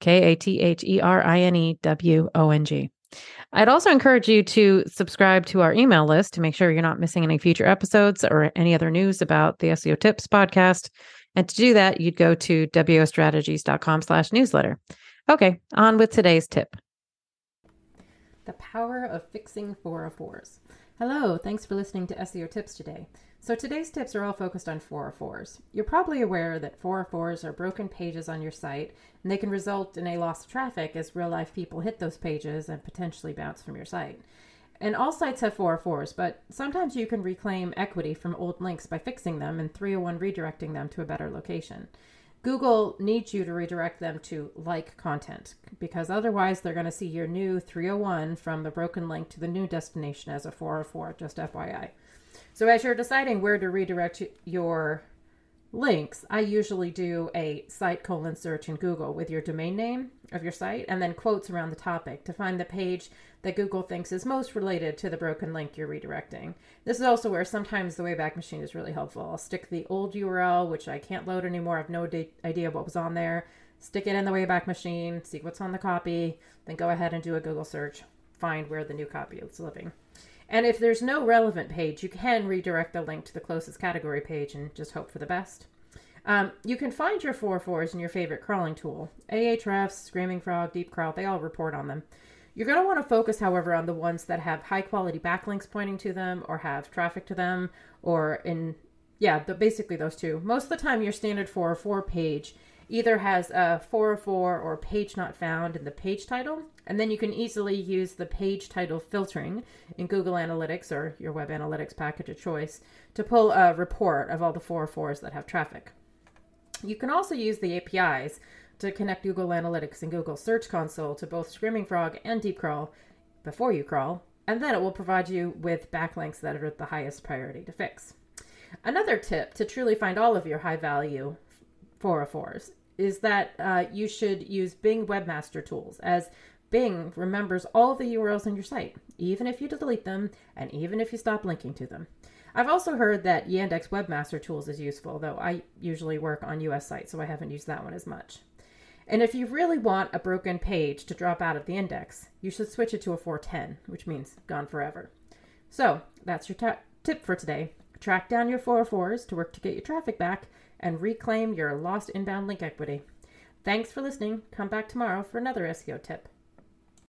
K A T H E R I N E W O N G. I'd also encourage you to subscribe to our email list to make sure you're not missing any future episodes or any other news about the SEO Tips podcast. And to do that, you'd go to wostrategies.com slash newsletter. Okay, on with today's tip. The power of fixing 404s. Hello, thanks for listening to SEO Tips today. So today's tips are all focused on 404s. You're probably aware that 404s are broken pages on your site, and they can result in a loss of traffic as real life people hit those pages and potentially bounce from your site. And all sites have 404s, but sometimes you can reclaim equity from old links by fixing them and 301 redirecting them to a better location. Google needs you to redirect them to like content because otherwise they're going to see your new 301 from the broken link to the new destination as a 404, just FYI. So as you're deciding where to redirect your links, I usually do a site colon search in Google with your domain name of your site and then quotes around the topic to find the page that Google thinks is most related to the broken link you're redirecting. This is also where sometimes the Wayback Machine is really helpful. I'll stick the old URL, which I can't load anymore, I have no idea what was on there, stick it in the Wayback Machine, see what's on the copy, then go ahead and do a Google search, find where the new copy is living. And if there's no relevant page, you can redirect the link to the closest category page and just hope for the best. Um, you can find your 404s in your favorite crawling tool. Ahrefs, Screaming Frog, Deepcrawl, they all report on them. You're going to want to focus, however, on the ones that have high quality backlinks pointing to them or have traffic to them or in, yeah, the, basically those two. Most of the time, your standard 404 page either has a 404 or page not found in the page title, and then you can easily use the page title filtering in Google Analytics or your web analytics package of choice to pull a report of all the 404s that have traffic. You can also use the APIs to connect Google Analytics and Google Search Console to both Screaming Frog and Deepcrawl before you crawl, and then it will provide you with backlinks that are the highest priority to fix. Another tip to truly find all of your high value 404s is that uh, you should use Bing Webmaster Tools, as Bing remembers all the URLs on your site, even if you delete them and even if you stop linking to them. I've also heard that Yandex Webmaster Tools is useful, though I usually work on US sites, so I haven't used that one as much. And if you really want a broken page to drop out of the index, you should switch it to a 410, which means gone forever. So that's your t- tip for today. Track down your 404s to work to get your traffic back and reclaim your lost inbound link equity. Thanks for listening. Come back tomorrow for another SEO tip.